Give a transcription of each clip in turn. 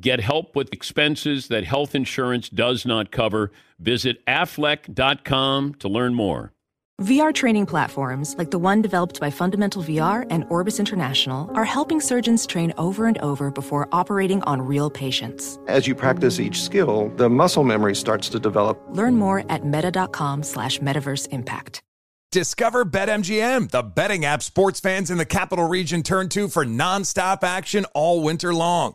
Get help with expenses that health insurance does not cover. Visit aflac.com to learn more. VR training platforms, like the one developed by Fundamental VR and Orbis International, are helping surgeons train over and over before operating on real patients. As you practice each skill, the muscle memory starts to develop. Learn more at meta.com slash metaverse impact. Discover BetMGM, the betting app sports fans in the capital region turn to for nonstop action all winter long.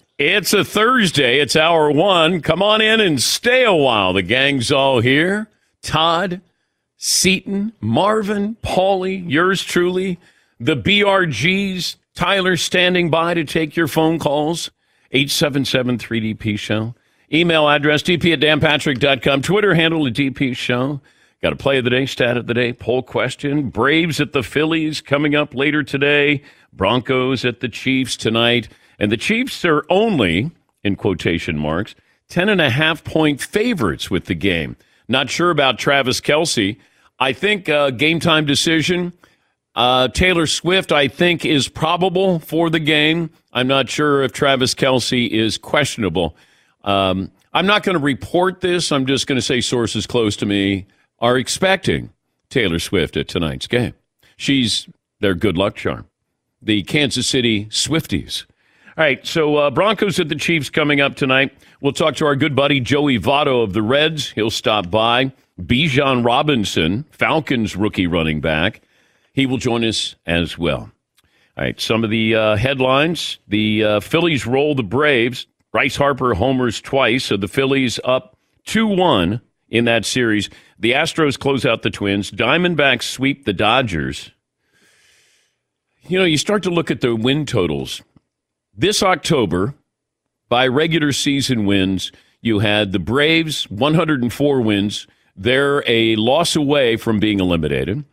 It's a Thursday. It's hour one. Come on in and stay a while. The gang's all here. Todd, Seaton, Marvin, Paulie, yours truly, the BRGs, Tyler standing by to take your phone calls. 877 3DP Show. Email address dp at danpatrick.com. Twitter handle at DP Show. Got a play of the day, stat of the day, poll question. Braves at the Phillies coming up later today. Broncos at the Chiefs tonight. And the Chiefs are only, in quotation marks, 10 and a half point favorites with the game. Not sure about Travis Kelce. I think uh, game time decision. Uh, Taylor Swift, I think, is probable for the game. I'm not sure if Travis Kelce is questionable. Um, I'm not going to report this. I'm just going to say sources close to me are expecting Taylor Swift at tonight's game. She's their good luck charm. The Kansas City Swifties all right, so uh, Broncos at the Chiefs coming up tonight. We'll talk to our good buddy Joey Votto of the Reds. He'll stop by. Bijan Robinson, Falcons rookie running back. He will join us as well. All right, some of the uh, headlines. The uh, Phillies roll the Braves. Bryce Harper homers twice, so the Phillies up 2 1 in that series. The Astros close out the Twins. Diamondbacks sweep the Dodgers. You know, you start to look at the win totals this October, by regular season wins, you had the Braves 104 wins. They're a loss away from being eliminated.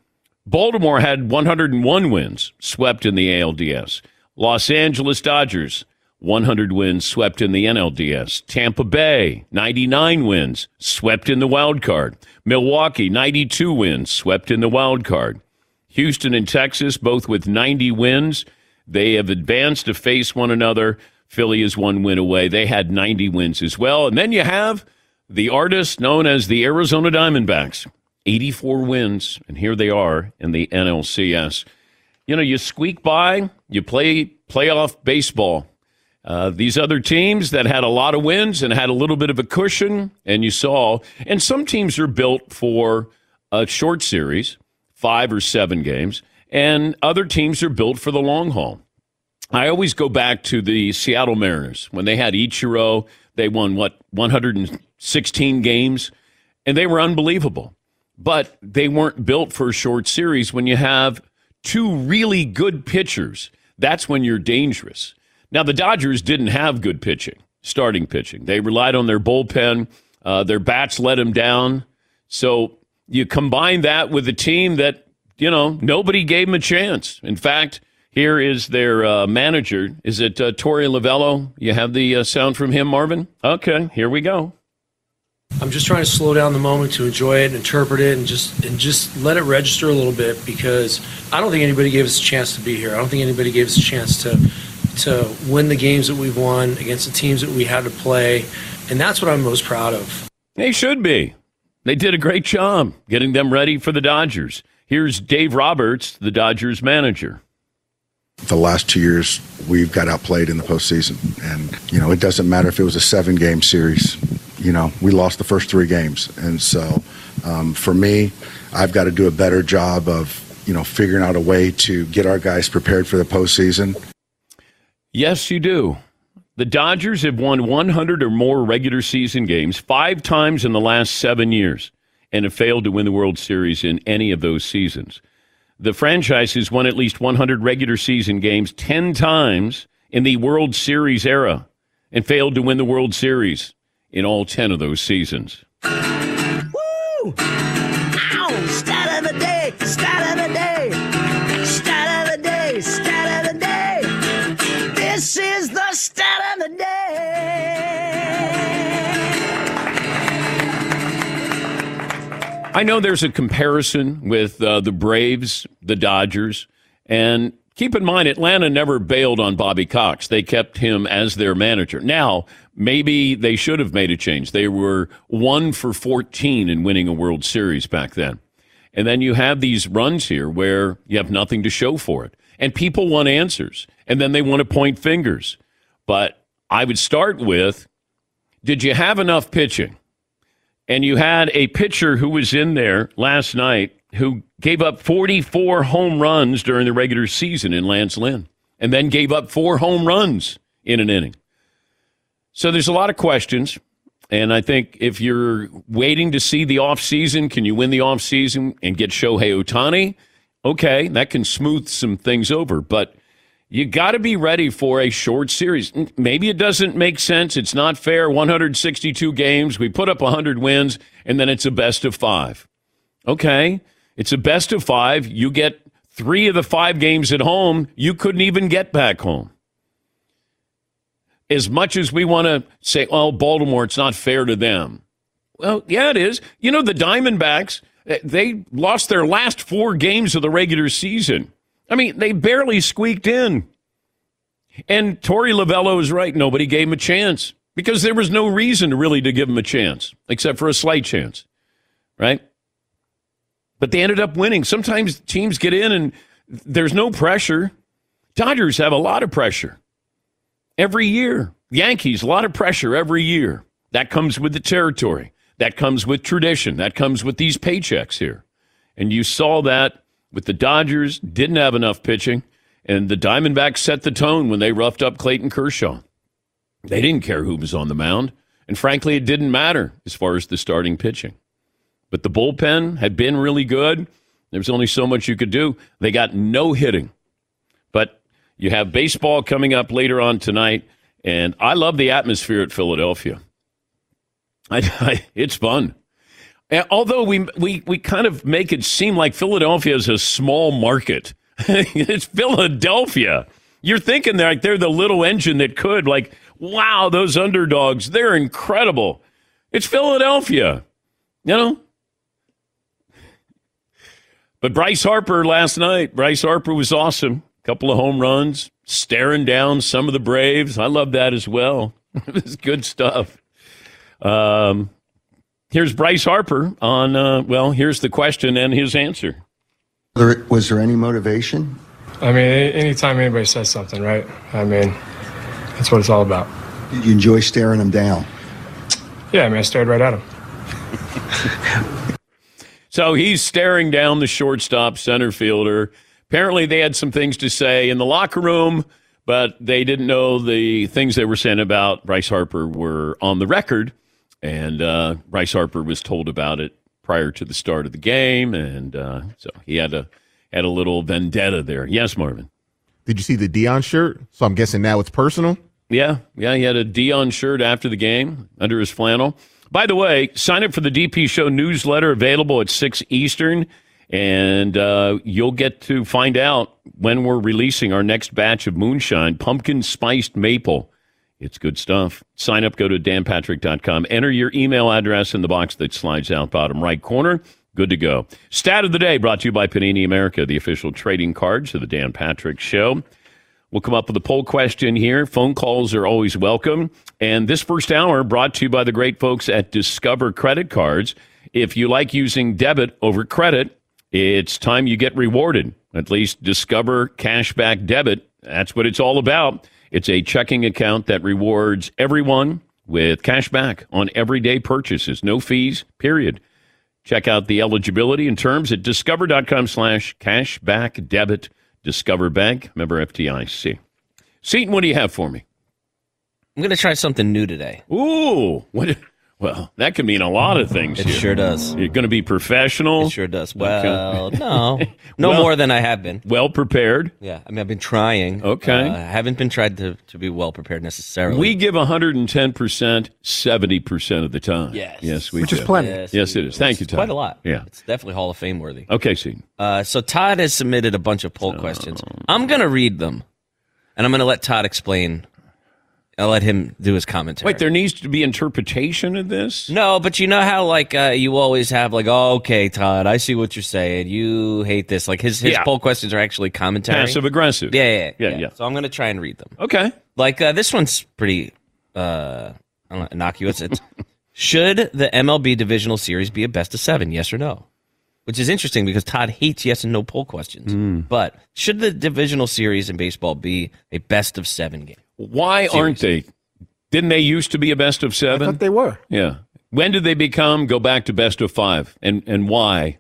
Baltimore had 101 wins, swept in the ALDS. Los Angeles Dodgers 100 wins, swept in the NLDS. Tampa Bay 99 wins, swept in the wild card. Milwaukee 92 wins, swept in the wild card. Houston and Texas both with 90 wins they have advanced to face one another. Philly is one win away. They had 90 wins as well. And then you have the artist known as the Arizona Diamondbacks, 84 wins. And here they are in the NLCS. You know, you squeak by, you play playoff baseball. Uh, these other teams that had a lot of wins and had a little bit of a cushion, and you saw, and some teams are built for a short series, five or seven games and other teams are built for the long haul. I always go back to the Seattle Mariners when they had Ichiro. They won what 116 games, and they were unbelievable. But they weren't built for a short series. When you have two really good pitchers, that's when you're dangerous. Now the Dodgers didn't have good pitching, starting pitching. They relied on their bullpen. Uh, their bats let them down. So you combine that with a team that you know, nobody gave him a chance. In fact, here is their uh, manager. Is it uh, Torey Lovullo? You have the uh, sound from him, Marvin? Okay, here we go. I'm just trying to slow down the moment to enjoy it, and interpret it, and just and just let it register a little bit because I don't think anybody gave us a chance to be here. I don't think anybody gave us a chance to to win the games that we've won against the teams that we had to play, and that's what I'm most proud of. They should be. They did a great job getting them ready for the Dodgers. Here's Dave Roberts, the Dodgers manager. The last two years, we've got outplayed in the postseason. And, you know, it doesn't matter if it was a seven game series. You know, we lost the first three games. And so um, for me, I've got to do a better job of, you know, figuring out a way to get our guys prepared for the postseason. Yes, you do. The Dodgers have won 100 or more regular season games five times in the last seven years and have failed to win the World Series in any of those seasons. The franchise has won at least 100 regular season games 10 times in the World Series era and failed to win the World Series in all 10 of those seasons. Woo! I know there's a comparison with uh, the Braves, the Dodgers, and keep in mind, Atlanta never bailed on Bobby Cox. They kept him as their manager. Now, maybe they should have made a change. They were one for 14 in winning a World Series back then. And then you have these runs here where you have nothing to show for it. And people want answers. And then they want to point fingers. But I would start with did you have enough pitching? And you had a pitcher who was in there last night who gave up 44 home runs during the regular season in Lance Lynn and then gave up four home runs in an inning. So there's a lot of questions. And I think if you're waiting to see the offseason, can you win the offseason and get Shohei Ohtani? Okay, that can smooth some things over. But you got to be ready for a short series. Maybe it doesn't make sense. It's not fair. 162 games. We put up 100 wins, and then it's a best of five. Okay, it's a best of five. You get three of the five games at home. You couldn't even get back home as much as we want to say, oh, Baltimore, it's not fair to them. Well, yeah, it is. You know, the Diamondbacks, eh, they lost their last four games of the regular season. I mean, they barely squeaked in. And Torey Lovullo is right. Nobody gave him a chance because there was no reason really to give him a chance, except for a slight chance, right? But they ended up winning. Sometimes teams get in and there's no pressure. Dodgers have a lot of pressure every year. Yankees, a lot of pressure every year. That comes with the territory. That comes with tradition. That comes with these paychecks here. And you saw that with the Dodgers, didn't have enough pitching, and the Diamondbacks set the tone when they roughed up Clayton Kershaw. They didn't care who was on the mound. And frankly, it didn't matter as far as the starting pitching. But the bullpen had been really good. There was only so much you could do. They got no hitting. But you have baseball coming up later on tonight, and I love the atmosphere at Philadelphia. I, I, it's fun. Although we, we, we kind of make it seem like Philadelphia is a small market, it's Philadelphia. You're thinking they're like they're the little engine that could, like, wow, those underdogs, they're incredible. It's Philadelphia, you know? But Bryce Harper last night, Bryce Harper was awesome A couple of home runs, staring down some of the Braves. I love that as well. it's good stuff. Um, here's Bryce Harper on, uh, well, here's the question and his answer. Was there any motivation? I mean, anytime anybody says something, right? I mean, that's what it's all about. Did you enjoy staring him down? Yeah, I mean, I stared right at him. so he's staring down the shortstop center fielder apparently they had some things to say in the locker room, but they didn't know the things they were saying about Bryce Harper were on the record. And uh, Bryce Harper was told about it prior to the start of the game, and uh, so he had a had a little vendetta there. Yes, Marvin. Did you see the Dion shirt? So I'm guessing now it's personal. Yeah, yeah, he had a Dion shirt after the game under his flannel. By the way, sign up for the DP Show newsletter available at six Eastern and uh, you'll get to find out when we're releasing our next batch of moonshine, pumpkin spiced maple. It's good stuff. Sign up, go to danpatrick.com, enter your email address in the box that slides out bottom right corner. Good to go. Stat of the day brought to you by Panini America, the official trading cards of the Dan Patrick Show. We'll come up with a poll question here. Phone calls are always welcome. And this first hour brought to you by the great folks at Discover Credit Cards. If you like using debit over credit, it's time you get rewarded. At least Discover Cashback Debit. That's what it's all about. It's a checking account that rewards everyone with cash back on everyday purchases. No fees, period. Check out the eligibility and terms at discover.com slash cashback debit. Discover Bank, member FDIC. Seaton, what do you have for me? I'm going to try something new today. Ooh, what? Well, that can mean a lot of things. It here. sure does. You're going to be professional. It sure does. Well, no, no Well- more than I have been. Well prepared. Yeah, I mean, I've been trying. Okay. Uh, I haven't been tried to, to be well prepared necessarily. We give 110% 70% of the time. Yes. Yes, we Which do. is plenty. Yes, Yes, we it do. Thank you, Todd. Quite a lot. Yeah. It's definitely Hall of Fame worthy. Okay, Seaton. Uh, so Todd has submitted a bunch of poll questions. I'm going to read them, and I'm going to let Todd explain. I'll let him do his commentary. Wait, there needs to be interpretation of this? No, but you know how like uh, you always have like, oh, okay, Todd, I see what you're saying. You hate this. Like his his Yeah. poll questions are actually commentary, Passive aggressive. Yeah, yeah, Yeah, yeah. yeah. So I'm gonna try and read them. Okay. Like uh, this one's pretty uh, I don't know, innocuous. It's should the MLB divisional series be a best of seven? Yes or no? Which is interesting because Todd hates yes and no poll questions. Hmm. But should the divisional series in baseball be a best of seven game? Why aren't they? Didn't they used to be a best of seven? I thought they were. Yeah. When did they become go back to best of five? And and why?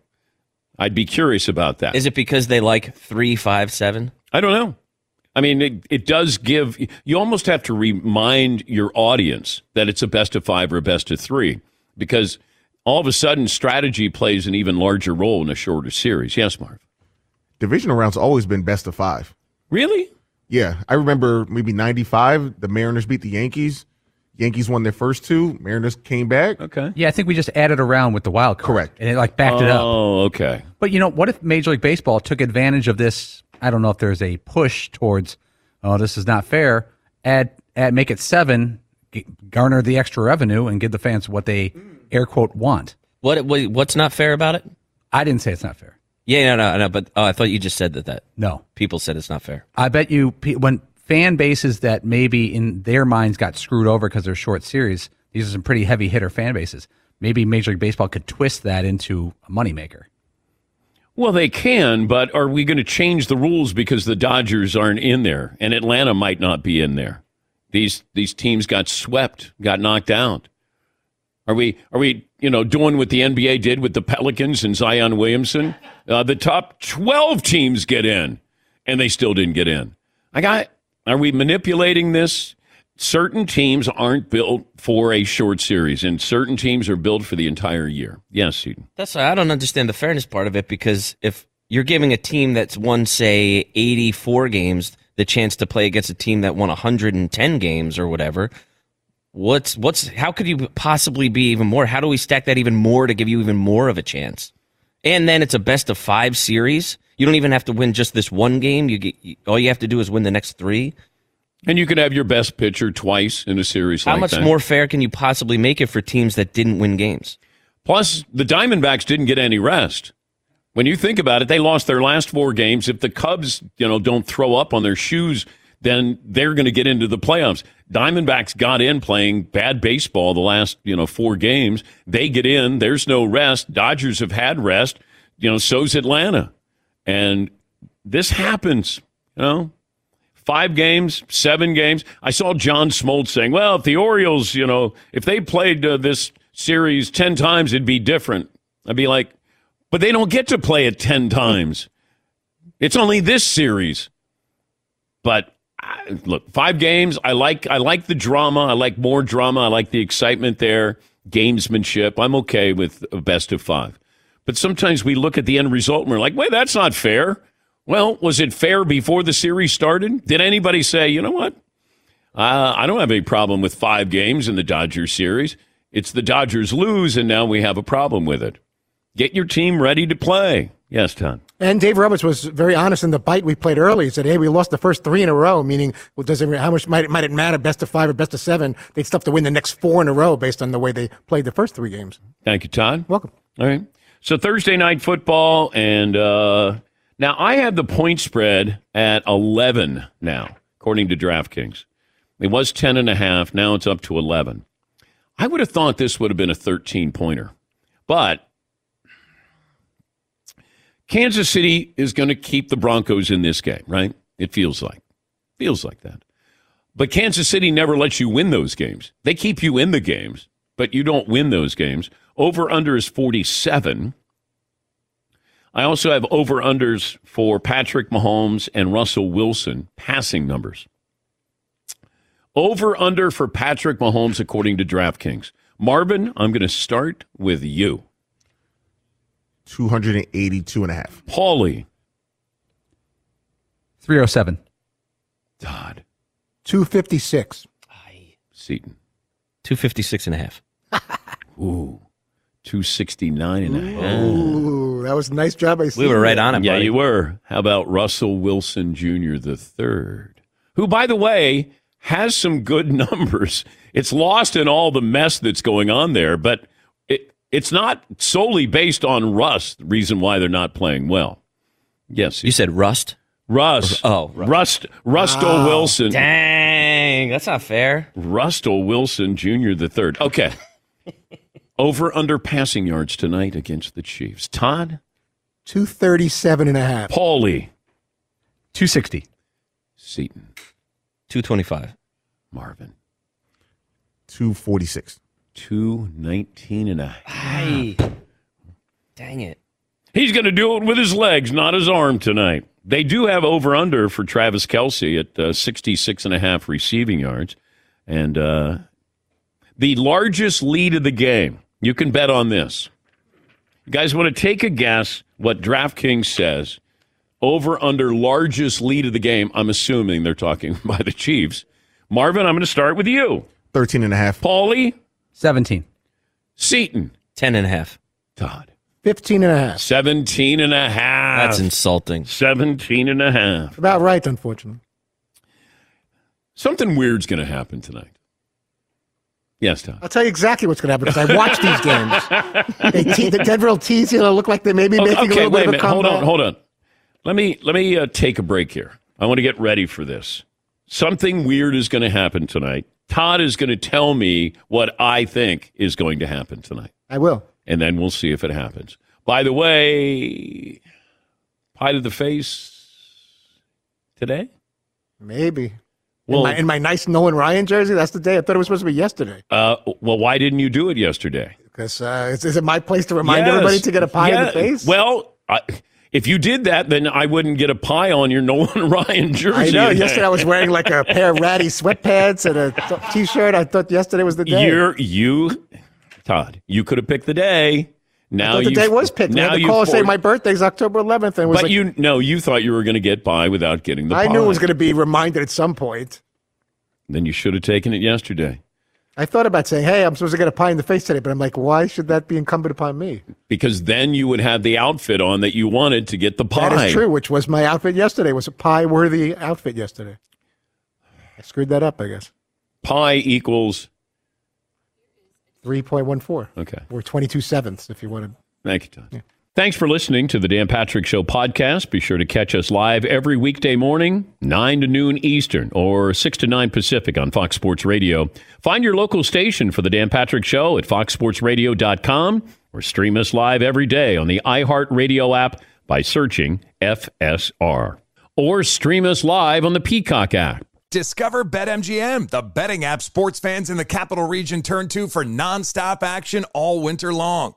I'd be curious about that. Is it because they like three, five, seven? I don't know. I mean, it, it does give, you almost have to remind your audience that it's a best of five or a best of three because all of a sudden strategy plays an even larger role in a shorter series. Yes, Marv. Divisional rounds always been best of five. Really? Yeah, I remember maybe '95. The Mariners beat the Yankees. Yankees won their first two. Mariners came back. Okay. Yeah, I think we just added around with the wild card. Correct. And it like backed it up. Oh, okay. But you know, what if Major League Baseball took advantage of this? I don't know if there's a push towards, oh, this is not fair. Add, add, make it seven, g- garner the extra revenue, and give the fans what they air quote want. What, what what's not fair about it? I didn't say it's not fair. Yeah, no, no, no. But oh, I thought you just said that. That No. people said it's not fair. I bet you when fan bases that maybe in their minds got screwed over because they're short series, these are some pretty heavy hitter fan bases. Maybe Major League Baseball could twist that into a moneymaker. Well, they can, but are we going to change the rules because the Dodgers aren't in there and Atlanta might not be in there? These these teams got swept, got knocked out. Are we are we you know doing what the NBA did with the Pelicans and Zion Williamson? Uh, the top twelve teams get in, and they still didn't get in. I got. Are we manipulating this? Certain teams aren't built for a short series, and certain teams are built for the entire year. Yes, Eden. That's I don't understand the fairness part of it because if you're giving a team that's won say 84 games the chance to play against a team that won 110 games or whatever, what's what's how could you possibly be even more? How do we stack that even more to give you even more of a chance? And then it's a best of 5 series. You don't even have to win just this one game. You get all you have to do is win the next 3. And you can have your best pitcher twice in a series How like much that. more fair can you possibly make it for teams that didn't win games? Plus, the Diamondbacks didn't get any rest. When you think about it, they lost their last four games. If the Cubs, you know, don't throw up on their shoes, then they're going to get into the playoffs. Diamondbacks got in playing bad baseball the last, you know, four games. They get in. There's no rest. Dodgers have had rest. You know, so's Atlanta. And this happens, you know, five games, seven games. I saw John Smoltz saying, well, if the Orioles, you know, if they played uh, this series 10 times, it'd be different. I'd be like, but they don't get to play it 10 times. It's only this series. But Look, five games. I like I like the drama. I like more drama. I like the excitement there. Gamesmanship. I'm okay with a best of five. But sometimes we look at the end result and we're like, wait, that's not fair. Well, was it fair before the series started? Did anybody say, you know what? Uh, I don't have any problem with five games in the Dodgers series. It's the Dodgers lose, and now we have a problem with it. Get your team ready to play. Yes, Tom. And Dave Roberts was very honest in the bite we played early. He said, "Hey, we lost the first three in a row, meaning well, does it how much might it, might it matter? Best of five or best of seven? They'd still have to win the next four in a row based on the way they played the first three games." Thank you, Todd. Welcome. All right. So Thursday night football, and uh, now I have the point spread at 11 now, according to DraftKings. It was 10 and a half. Now it's up to 11. I would have thought this would have been a 13 pointer, but Kansas City is going to keep the Broncos in this game, right? It feels like. Feels like that. But Kansas City never lets you win those games. They keep you in the games, but you don't win those games. Over under is 47. I also have over unders for Patrick Mahomes and Russell Wilson passing numbers. Over under for Patrick Mahomes according to DraftKings. Marvin, I'm going to start with you. 282 and a half. Paulie. 307. Todd. 256. Seaton. 256 and a half. Ooh. 269 and a half. Ooh, that was a nice job. I We were right on it, Yeah, buddy. you were. How about Russell Wilson Jr. the third, who, by the way, has some good numbers. It's lost in all the mess that's going on there, but it it's not solely based on rust, The reason why they're not playing well. Yes, You said rust? Rust. Oh, Rust. Rusto Wilson. Dang, that's not fair. Rusto Wilson Jr. the third. Okay. Over under passing yards tonight against the Chiefs. Todd. 237 and a half. Paulie. 260. Seaton. 225. Marvin. 246. 219 and a half. Dang it. He's going to do it with his legs, not his arm tonight. They do have over under for Travis Kelce at uh, 66 and a half receiving yards. And uh, the largest lead of the game, you can bet on this. You guys want to take a guess what DraftKings says? Over under largest lead of the game. I'm assuming they're talking by the Chiefs. Marvin, I'm going to start with you. 13 and a half. Paulie, 17. Seaton, 10 and a half. Todd. 15 and a half. 17 and a half. That's insulting. 17 and a half. About right, unfortunately. Something weird's going to happen tonight. Yes, Tom. I'll tell you exactly what's going to happen because I watch these games. They te- the Denver will tease you. It'll look like they may be Okay, making a okay, little wait a bit of a minute. Hold on, hold on. Let me let me uh, take a break here. I want to get ready for this. Something weird is going to happen tonight. Todd is going to tell me what I think is going to happen tonight, I will. and then we'll see if it happens. By the way, pie to the face today. Maybe. Well- in, my, in my nice Nolan Ryan jersey, that's the day. I thought it was supposed to be yesterday. Uh, well, why didn't you do it yesterday? Because uh, is, is it my place to remind Yes. everybody to get a pie in the face? Well, I, if you did that, then I wouldn't get a pie on your Nolan Ryan jersey. I know. today. Yesterday I was wearing like a pair of ratty sweatpants and a t-shirt. I thought yesterday was the day. You're you, Todd. You could have picked the day. Now the day was picked. Now you call and say my birthday's October 11th, and was But like, you no, you thought you were going to get by without getting the I pie. knew it was going to be reminded at some point. Then you should have taken it yesterday I thought about saying, "Hey, I'm supposed to get a pie in the face today," but I'm like, why should that be incumbent upon me? because then you would have the outfit on that you wanted to get the pie. That is true. Which was my outfit yesterday. Was a pie-worthy outfit yesterday. I screwed that up, I guess. Pie equals Three point one four. okay. Or twenty-two sevenths, if you want to. Thank you, Todd. Thanks for listening to the Dan Patrick Show podcast. Be sure to catch us live every weekday morning, 9 to noon Eastern or 6 to 9 Pacific on Fox Sports Radio. Find your local station for the Dan Patrick Show at foxsportsradio.com or stream us live every day on the iHeartRadio app by searching FSR. Or stream us live on the Peacock app. Discover BetMGM, the betting app sports fans in the capital region turn to for nonstop action all winter long.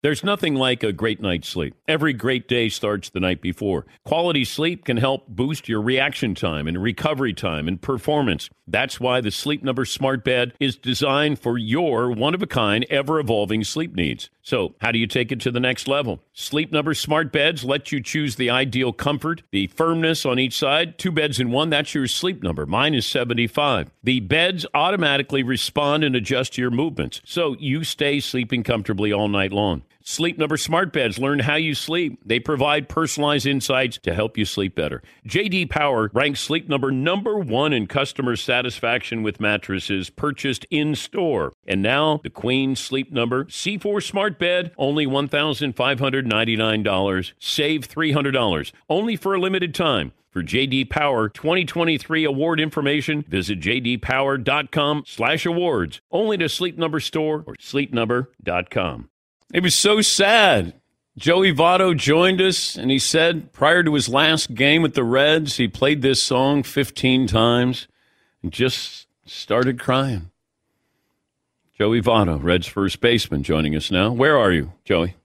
There's nothing like a great night's sleep. Every great day starts the night before. Quality sleep can help boost your reaction time and recovery time and performance. That's why the Sleep Number Smart Bed is designed for your one of a kind, ever evolving sleep needs. So, how do you take it to the next level? Sleep Number Smart Beds let you choose the ideal comfort, the firmness on each side, two beds in one. That's your sleep number. Mine is 75. The beds automatically respond and adjust to your movements, so you stay sleeping comfortably all night long. Sleep Number Smart Beds learn how you sleep. They provide personalized insights to help you sleep better. JD Power ranks Sleep Number number 1 in customer satisfaction with mattresses purchased in store. And now, the Queen Sleep Number C4 Smart Bed, only $1,599. Save $300. Only for a limited time. For JD Power 2023 award information, visit jdpower.com slash awards. Only to Sleep Number store or sleepnumber.com. It was so sad. Joey Votto joined us, and he said prior to his last game with the Reds, he played this song 15 times and just started crying. Joey Votto, Reds first baseman, joining us now. Where are you, Joey?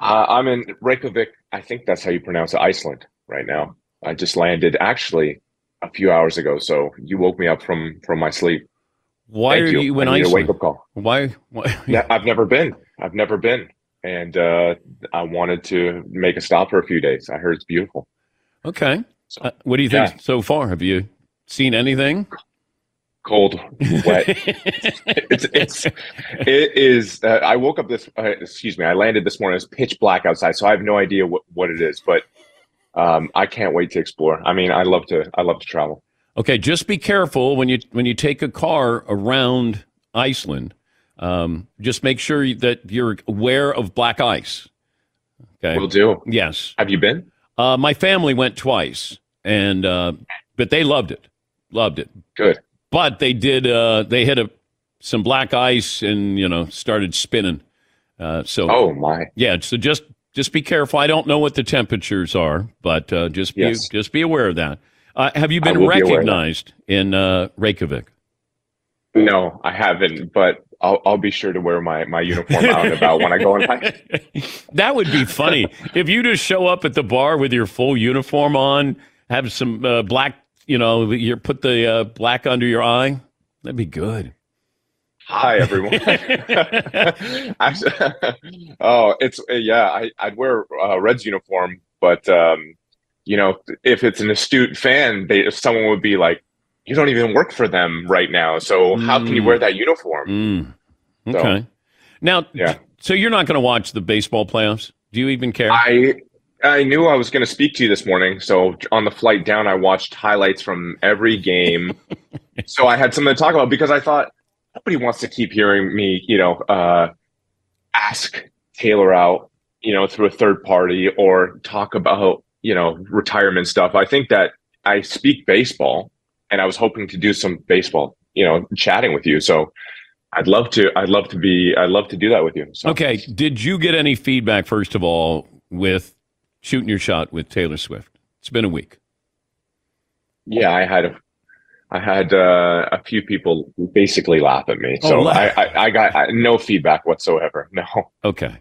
Uh, I'm in Reykjavik. I think that's how you pronounce it, Iceland, right now. I just landed actually a few hours ago, so you woke me up from from my sleep. Why Thank are you, in I need a Iceland? wake up call. Why? why? I've never been. I've never been, and uh, I wanted to make a stop for a few days. I heard it's beautiful. Okay. Uh, what do you think Yeah. so far? Have you seen anything? Cold, wet. it's it's it is. Uh, I woke up this. Uh, excuse me. I landed this morning. It's pitch black outside, so I have no idea what what it is. But um, I can't wait to explore. I mean, I love to. I love to travel. Okay, just be careful when you when you take a car around Iceland. Um, just make sure that you're aware of black ice. Okay, Will do. Yes. Have you been? Uh, my family went twice, and uh, but they loved it, loved it. Good. But they did. Uh, they hit a some black ice, and you know started spinning. Uh, so Oh my. yeah. So just just be careful. I don't know what the temperatures are, but uh, just be Yes. just be aware of that. Uh, have you been will be aware of that. recognized in uh, Reykjavik? No, I haven't, but I'll, I'll be sure to wear my, my uniform out and about when I go on hike. That would be funny if you just show up at the bar with your full uniform on, have some uh, black, you know, you put the uh, black under your eye. That'd be good. Hi, everyone. Oh, it's uh, yeah. I, I'd wear a Reds uniform, but um, you know, if it's an astute fan, they someone would be like, "You don't even work for them right now, so how can you wear that uniform?" Mm. So, Okay. now, yeah. so you're not going to watch the baseball playoffs? Do you even care? I I knew I was going to speak to you this morning, so on the flight down, I watched highlights from every game. so I had something to talk about because I thought nobody wants to keep hearing me, you know, uh, ask Taylor out, you know, through a third party or talk about, you know, retirement stuff. I think that I speak baseball, and I was hoping to do some baseball, you know, chatting with you. So. I'd love to. I'd love to be. I'd love to do that with you. So. Okay. Did you get any feedback, first of all, with shooting your shot with Taylor Swift? It's been a week. Yeah, I had a, I had uh, a few people basically laugh at me. Oh, So. I, I, I got I, no feedback whatsoever. No. Okay.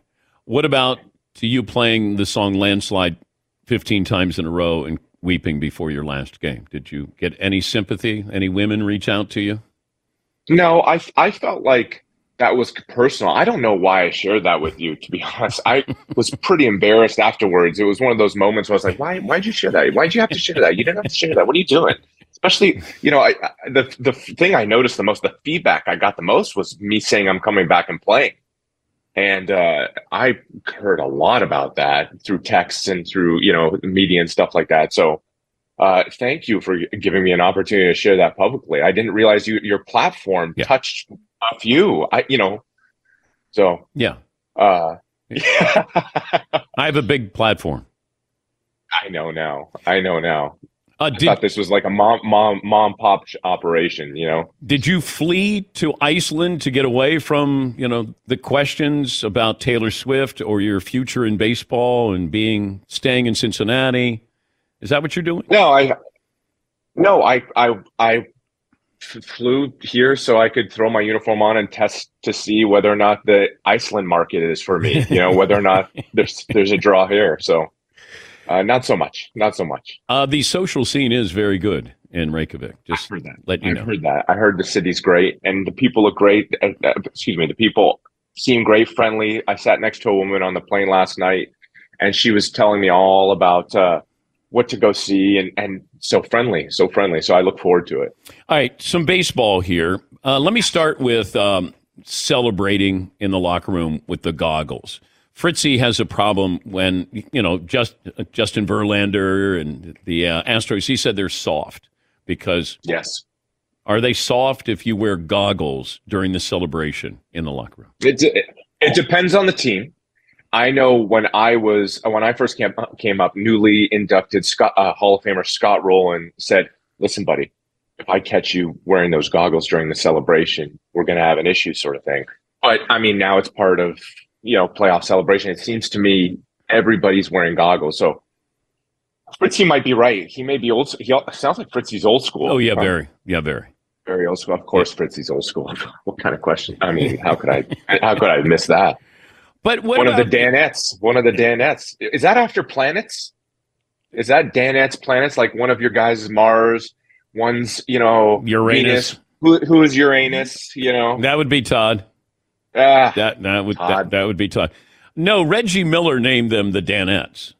What about to you playing the song Landslide 15 times in a row and weeping before your last game? Did you get any sympathy? Any women reach out to you? No, I I felt like that was personal. I don't know why I shared that with you. To be honest, I was pretty embarrassed afterwards. It was one of those moments where I was like, "Why? Why'd you share that? Why'd you have to share that? You didn't have to share that. What are you doing?" Especially, you know, I, I, the the thing I noticed the most, the feedback I got the most was me saying I'm coming back and playing, and uh, I heard a lot about that through texts and through you know media and stuff like that. So, uh, thank you for giving me an opportunity to share that publicly. I didn't realize you, your platform touched a few. I you know, so Yeah. uh, I have a big platform. I know now. I know now. Uh, I thought this was like a mom mom mom pop operation. You know. Did you flee to Iceland to get away from, you know, the questions about Taylor Swift or your future in baseball and being staying in Cincinnati? Is that what you're doing? No, I no, I I I f- flew here so I could throw my uniform on and test to see whether or not the Iceland market is for me. You know, whether or not there's there's a draw here. So, uh, not so much. Not so much. Uh, the social scene is very good in Reykjavik. Just heard that. let you I've know. heard that. I heard the city's great and the people are great. Uh, uh, excuse me, the people seem great, friendly. I sat next to a woman on the plane last night, and she was telling me all about uh, what to go see, and and so friendly, so friendly. So I look forward to it. All right, some baseball here. Uh, let me start with um, celebrating in the locker room with the goggles. Fritzy has a problem when you know just Justin Verlander and the uh, Astros. He said they're soft because yes, are they soft if you wear goggles during the celebration in the locker room? It, it, it depends on the team. I know when I was when I first came came up, newly inducted Scott, uh, Hall of Famer Scott Rolen said, "Listen, buddy, if I catch you wearing those goggles during the celebration, we're going to have an issue, sort of thing." But I mean, now it's part of you know playoff celebration. It seems to me everybody's wearing goggles, so Fritzy might be right. He may be old. He sounds like Fritzy's old school. Oh yeah, very yeah, very. very old school. Of course, Fritzy's old school. what kind of question? I mean, how could I? How could I miss that? But what one of the Danettes? One of the Danettes. Is that after planets? Is that Danettes planets? Like one of your guys is Mars, one's you know Uranus. Venus. Who who is Uranus? You know That would be Todd. Ah, that that would that, that would be tough. No, Reggie Miller named them the Danettes,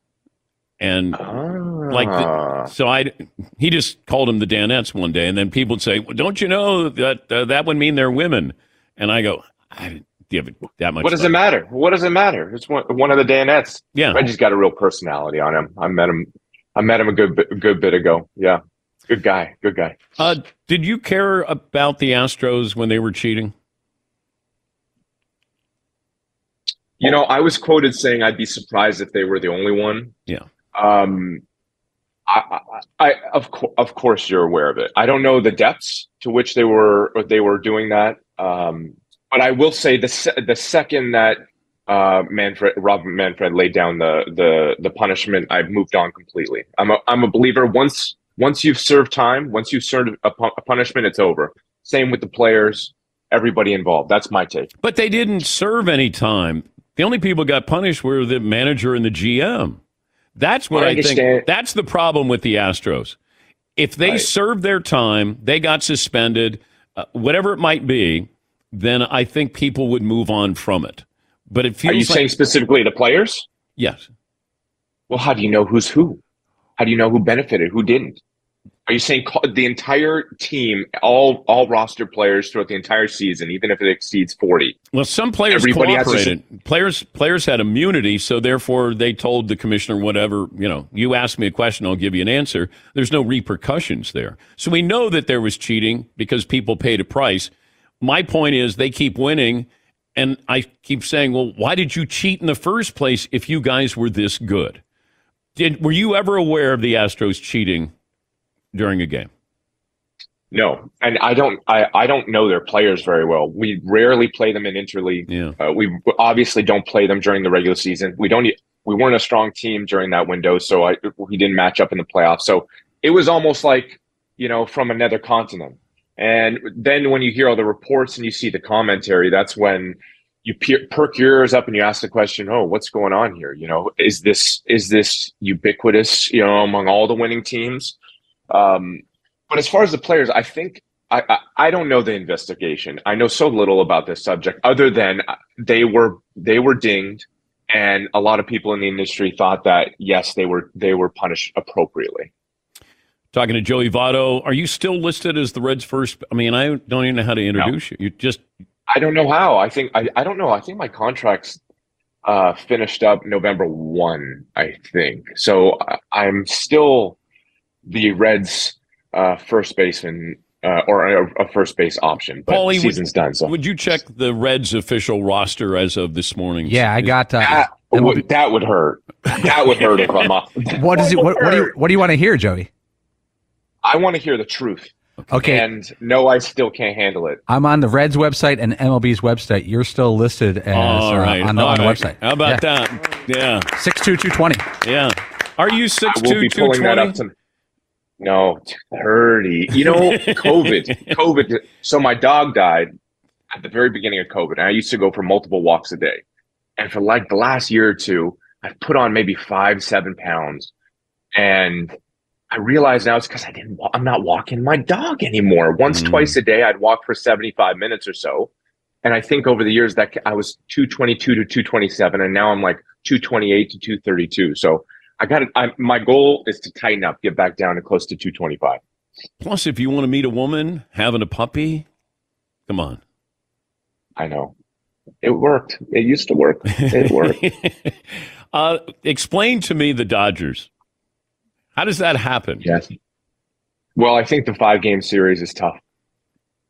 and like the, so I he just called them the Danettes one day, and then people would say, well, "Don't you know that uh, that would mean they're women?" And I go, "I didn't give it that much." What does thought." it matter? What does it matter? It's one one of the Danettes. Yeah. Reggie's got a real personality on him. I met him. I met him a good bit, a good bit ago. Yeah, good guy. Good guy. Uh, did you care about the Astros when they were cheating? You know, I was quoted saying I'd be surprised if they were the only one. Yeah. Um, I, I, I of co- of course you're aware of it. I don't know the depths to which they were they were doing that. Um, but I will say the se- the second that uh, Manfred Rob Manfred laid down the the the punishment, I've moved on completely. I'm a I'm a believer. Once once you've served time, once you've served a, pu- a punishment, it's over. Same with the players, everybody involved. That's my take. But they didn't serve any time. The only people who got punished were the manager and the GM. That's what I I, think. That's the problem with the Astros. If they served their time, they got suspended, uh, whatever it might be, then I think people would move on from it. But it feels Are you like saying specifically the players? yes. Well, how do you know who's who? How do you know who benefited, who didn't? Are you saying the entire team, all all roster players throughout the entire season, even if it exceeds forty? Well, some players Everybody has to- Players players had immunity, so therefore they told the commissioner whatever, you know, you ask me a question, I'll give you an answer. There's no repercussions there. So we know that there was cheating because people paid a price. My point is they keep winning and I keep saying, "Well, why did you cheat in the first place if you guys were this good?" Did were you ever aware of the Astros cheating during a game? No, and I don't. I, I don't know their players very well. We rarely play them in interleague. Yeah. Uh, we obviously don't play them during the regular season. We don't. We weren't a strong team during that window, so I we didn't match up in the playoffs. So it was almost like you know from another continent. And then when you hear all the reports and you see the commentary, that's when you pe- perk your ears up and you ask the question, "Oh, what's going on here? You know, is this is this ubiquitous? You know, among all the winning teams?" Um, but as far as the players, I think I, I I don't know the investigation. I know so little about this subject, other than they were they were dinged, and a lot of people in the industry thought that yes, they were they were punished appropriately. Talking to Joey Votto. Are you still listed as the Reds' first? I mean, I don't even know how to introduce you. You just I don't know how. I think I, I don't know. I think my contract's uh, finished up November one. I think so. I, I'm still the Reds' uh, first baseman uh, or a, a first base option, but Paulie, season's would, done. So would you check the Reds' official roster as of this morning? Yeah, I got. Uh, that would, that would hurt. That would hurt if I'm off. what is it? What, what do you What do you want to hear, Joey? I want to hear the truth. Okay. And no, I still can't handle it. I'm on the Reds website and MLB's website. You're still listed as All uh, on, the, All on the right. website. How about yeah. that? Yeah. Six two two twenty. Yeah. Are you I six will be pulling that twenty? No, thirty. You know, COVID. COVID. So my dog died at the very beginning of COVID, and I used to go for multiple walks a day. And for like the last year or two, I've put on maybe five, seven pounds, and I realize now it's because I didn't. I'm not walking my dog anymore. Once, Mm. twice a day, I'd walk for seventy-five minutes or so. And I think over the years that I was 222 to 227, and now I'm like 228 to 232. So I got it. My goal is to tighten up, get back down to close to 225. Plus, if you want to meet a woman having a puppy, come on. I know. It worked. It used to work. It worked. uh, explain to me the Dodgers. How does that happen? Yes. Well, I think the five game series is tough.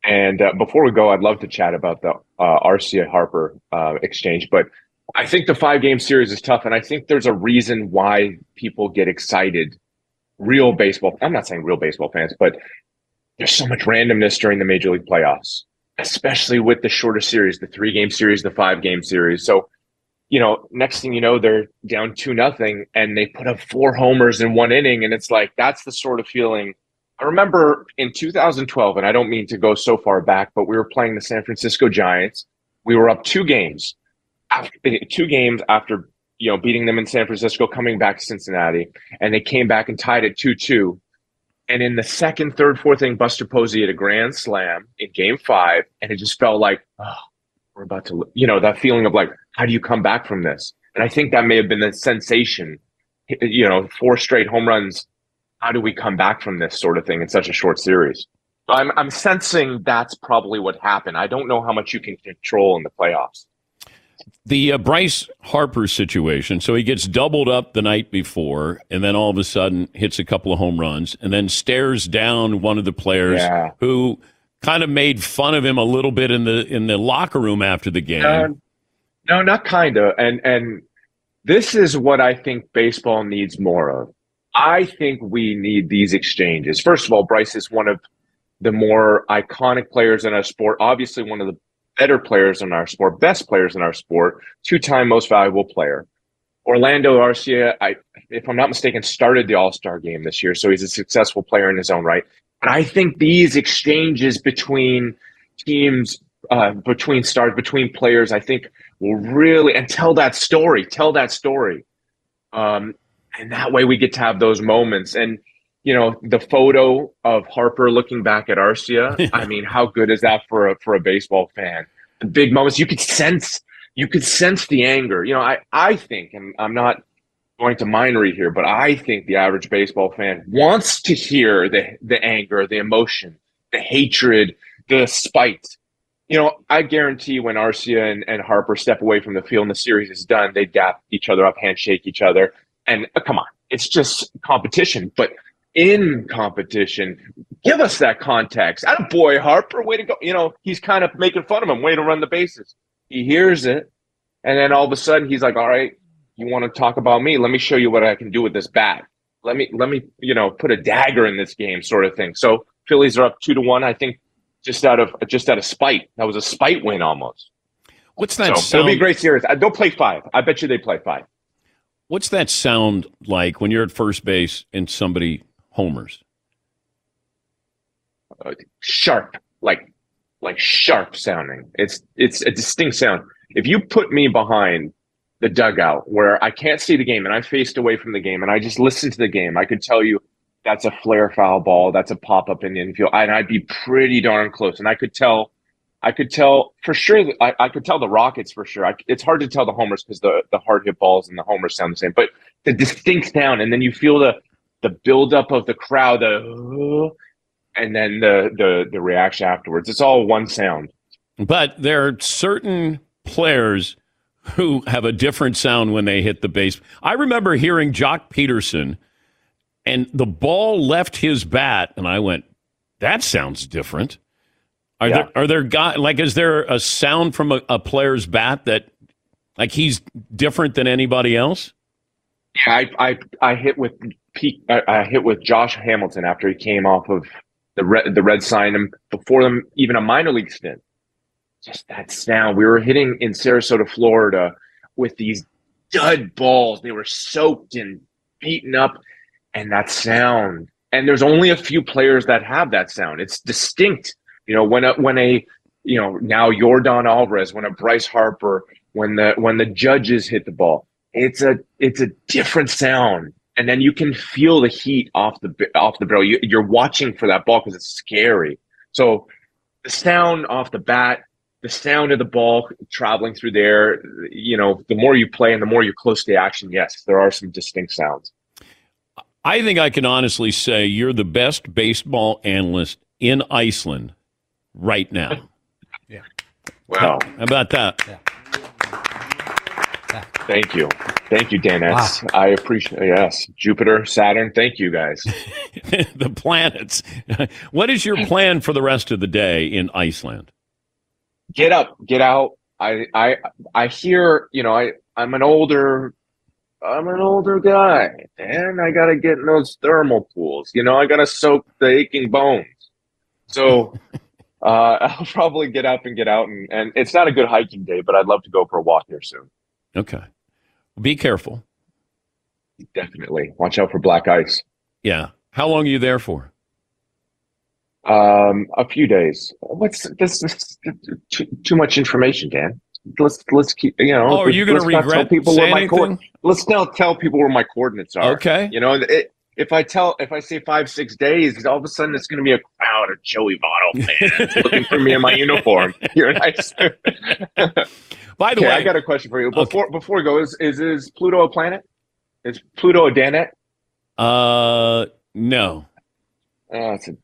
And uh, before we go, I'd love to chat about the uh, Arcia Harper uh, exchange, but I think the five game series is tough. And I think there's a reason why people get excited. Real baseball, I'm not saying real baseball fans, but there's so much randomness during the major league playoffs, especially with the shorter series, the three game series, the five game series. So, you know, next thing you know, they're down two nothing and they put up four homers in one inning. And it's like, that's the sort of feeling. I remember in 2012, and I don't mean to go so far back, but we were playing the San Francisco Giants. We were up two games, after, two games after you know beating them in San Francisco, coming back to Cincinnati, and they came back and tied it two two. And in the second, third, fourth inning, Buster Posey had a grand slam in Game Five, and it just felt like, oh, we're about to, you know, that feeling of like, how do you come back from this? And I think that may have been the sensation, you know, four straight home runs how do we come back from this sort of thing in such a short series? I'm I'm sensing that's probably what happened. I don't know how much you can control in the playoffs. The uh, Bryce Harper situation. So he gets doubled up the night before, and then all of a sudden hits a couple of home runs, and then stares down one of the players Yeah. who kind of made fun of him a little bit in the in the locker room after the game. Uh, no, not kind of. And and this is what I think baseball needs more of. I think we need these exchanges. First of all, Bryce is one of the more iconic players in our sport. Obviously, one of the better players in our sport, best players in our sport, two-time most valuable player. Orlando Arcia, I, if I'm not mistaken, started the All Star game this year, so he's a successful player in his own right. And I think these exchanges between teams, uh, between stars, between players, I think will really and tell that story. Tell that story, um, and that way we get to have those moments. And you know, the photo of Harper looking back at Arcia. I mean, how good is that for a for a baseball fan? The big moments you could sense you could sense the anger. You know, I, I think, and I'm not going to mind read here, but I think the average baseball fan wants to hear the the anger, the emotion, the hatred, the spite. You know, I guarantee when Arcia and, and Harper step away from the field and the series is done, they dap each other up, handshake each other. And uh, come on, it's just competition. But in competition, give us that context. Atta boy, Harper, way to go. You know, he's kind of making fun of him, way to run the bases. He hears it, and then all of a sudden he's like, "All right, you want to talk about me? Let me show you what I can do with this bat. Let me, let me, you know, put a dagger in this game, sort of thing." So Phillies are up two to one. I think just out of just out of spite. That was a spite win almost. What's that So it'll be a great series. Uh, They'll play five. I bet you they play five. What's that sound like when you're at first base and somebody homers? uh, sharp, like like sharp sounding. It's it's a distinct sound. If you put me behind the dugout where I can't see the game and I faced away from the game and I just listen to the game, I could tell you that's a flare foul ball, that's a pop up in the infield, and I'd be pretty darn close. And I could tell, I could tell for sure. that- I, I could tell the Rockets for sure. I, it's hard to tell the homers because the the hard hit balls and the homers sound the same, but the distinct sound, and then you feel the the buildup of the crowd, the and then the the the reaction afterwards. It's all one sound. But there are certain players who have a different sound when they hit the base. I remember hearing Joc Pederson, and the ball left his bat, and I went, "That sounds different." Are Yeah. there are there guy like is there a sound from a, a player's bat that like he's different than anybody else? Yeah, I I I hit with peak. I, hit with Josh Hamilton after he came off of the red. The Red signed him before them even a minor league stint. Just that sound. We were hitting in Sarasota, Florida, with these dud balls. They were soaked and beaten up, and that sound. And there's only a few players that have that sound. It's distinct. You know, when a when a you know now Yordan Alvarez, when a Bryce Harper, when the when the judges hit the ball, it's a it's a different sound, and then you can feel the heat off the off the barrel. You, you're watching for that ball because it's scary. So the sound off the bat, the sound of the ball traveling through there. You know, the more you play and the more you're close to the action, yes, there are some distinct sounds. I think I can honestly say you're the best baseball analyst in Iceland right now. Yeah. Wow. How about that? Thank you. Thank you, Dan S. I appreciate yes. Jupiter, Saturn, thank you guys. the planets. What is your plan for the rest of the day in Iceland? Get up, get out. I I I hear, you know, I I'm an older I'm an older guy, and I gotta get in those thermal pools. You know, I gotta soak the aching bones. So uh, I'll probably get up and get out, and, and it's not a good hiking day, but I'd love to go for a walk here soon. Okay. Be careful. Definitely, watch out for black ice. Yeah. How long are you there for? Um, a few days. What's this? too, too much information, Dan. Let's let's keep. You know. Oh, are you let's tell regret people where my anything? Let's now tell people where my coordinates are. Okay. You know, it, if I tell, if I say five six days, all of a sudden it's going to be a crowd of Joey Votto fans looking for me in my uniform. You're nice. By the Okay, way, I got a question for you. Before before we go, is is is Pluto a planet? Is Pluto a Danette? Uh, no. It's a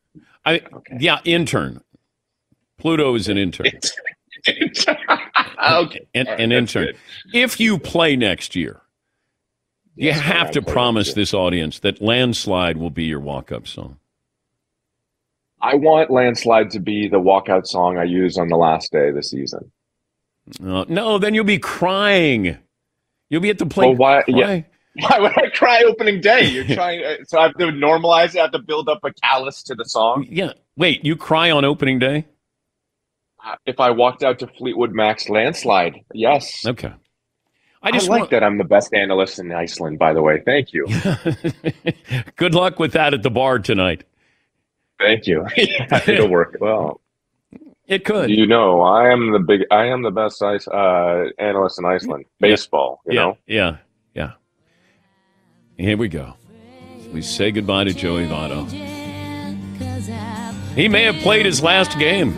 I yeah, intern. Pluto is an intern. okay. An, right, an intern. good. If you play next year, you Yes, have to promise this audience that "Landslide" will be your walk-up song. I want Landslide to be the walkout song I use on the last day of the season. Uh, no, then you'll be crying. You'll be at the plate. Well, why? Yeah. Why would I cry opening day? You're trying, uh, so I have to normalize it. I have to build up a callus to the song. Yeah. Wait, you cry on opening day? Uh, If I walked out to Fleetwood Mac's landslide, yes. Okay. I, I just like want- that I'm the best analyst in Iceland, by the way. Thank you. Good luck with that at the bar tonight. Thank you. Yeah, it'll work. Well, It could. you know, I am the big, I am the best ice, uh, analyst in Iceland. Baseball, you yeah, know? yeah, yeah. Here we go. We say goodbye to Joey Votto. He may have played his last game.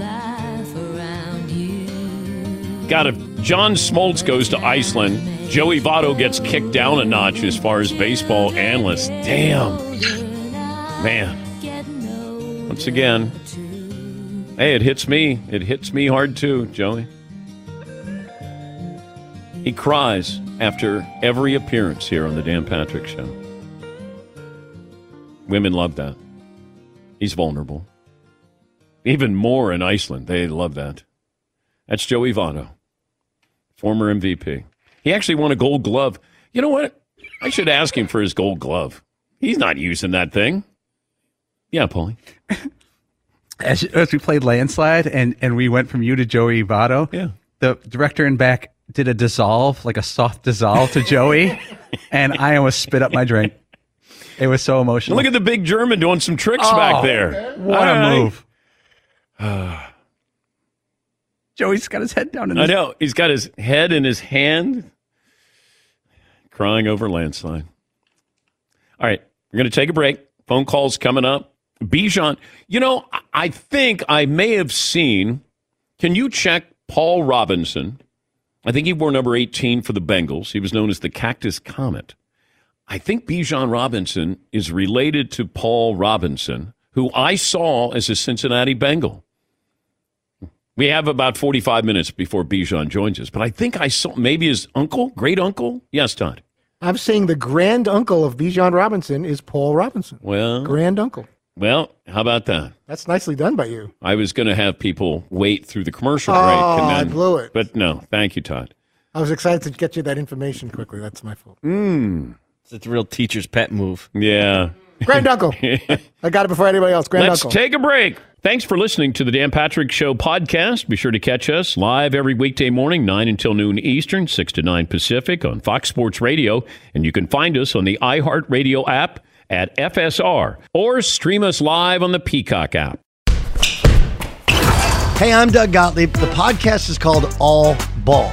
God, if John Smoltz goes to Iceland, Joey Votto gets kicked down a notch as far as baseball analyst. Damn. Man. Once again, hey, it hits me. It hits me hard too, Joey. He cries after every appearance here on the Dan Patrick Show. Women love that. He's vulnerable. Even more in Iceland. They love that. That's Joey Votto, former MVP. He actually won a gold glove. You know what? I should ask him for his gold glove. He's not using that thing. Yeah, Paulie. as, as we played landslide and and we went from you to Joey Votto. Yeah. The director in back did a dissolve, like a soft dissolve to Joey, and I almost spit up my drink. It was so emotional. Look at the big German doing some tricks Oh, back there. What All a right. move! Joey's got his head down in I his know. He's got his head in his hand, crying over landslide. All right, we're going to take a break. Phone calls coming up. Bijan, you know, I- I think I may have seen. Can you check Paul Robinson? I think he wore number 18 for the Bengals. He was known as the Cactus Comet. I think Bijan Robinson is related to Paul Robinson, who I saw as a Cincinnati Bengal. We have about 45 minutes before Bijan joins us, but I think I saw maybe his uncle, great uncle. Yes, Todd. I'm saying the grand uncle of Bijan Robinson is Paul Robinson. Well, Grand uncle. well, how about that? That's nicely done by you. I was going to have people wait through the commercial Oh, break, I and then, blew it. But no, thank you, Todd. I was excited to get you that information quickly. That's my fault. Mm. It's a real teacher's pet move. Yeah. Grand uncle. I got it before anybody else. Grand Let's uncle. take a break. Thanks for listening to the Dan Patrick Show podcast. Be sure to catch us live every weekday morning, 9 until noon Eastern, 6 to 9 Pacific on Fox Sports Radio. And you can find us on the iHeartRadio app at FSR or stream us live on the Peacock app. Hey, I'm Doug Gottlieb. The podcast is called All Ball.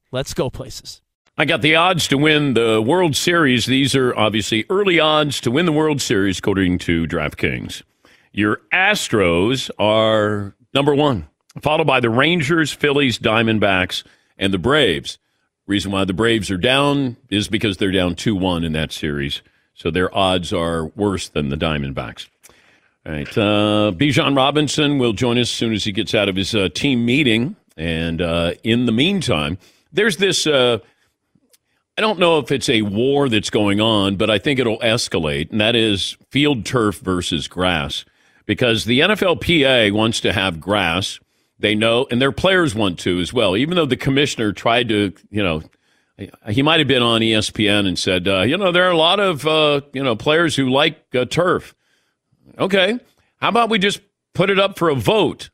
let's go places. I got the odds to win the World Series. These are obviously early odds to win the World Series, according to DraftKings. Your Astros are number one, followed by the Rangers, Phillies, Diamondbacks, and the Braves. Reason why the Braves are down is because they're down 2 1 in that series. So their odds are worse than the Diamondbacks. All right. Uh, Bijan Robinson will join us as soon as he gets out of his uh, team meeting. And uh, in the meantime, there's this. Uh, I don't know if it's a war that's going on, but I think it'll escalate, and that is field turf versus grass. Because the NFLPA wants to have grass. They know, and their players want to as well. Even though the commissioner tried to, you know, he might have been on ESPN and said, uh, you know, there are a lot of, uh, you know, players who like uh, turf. Okay. How about we just put it up for a vote?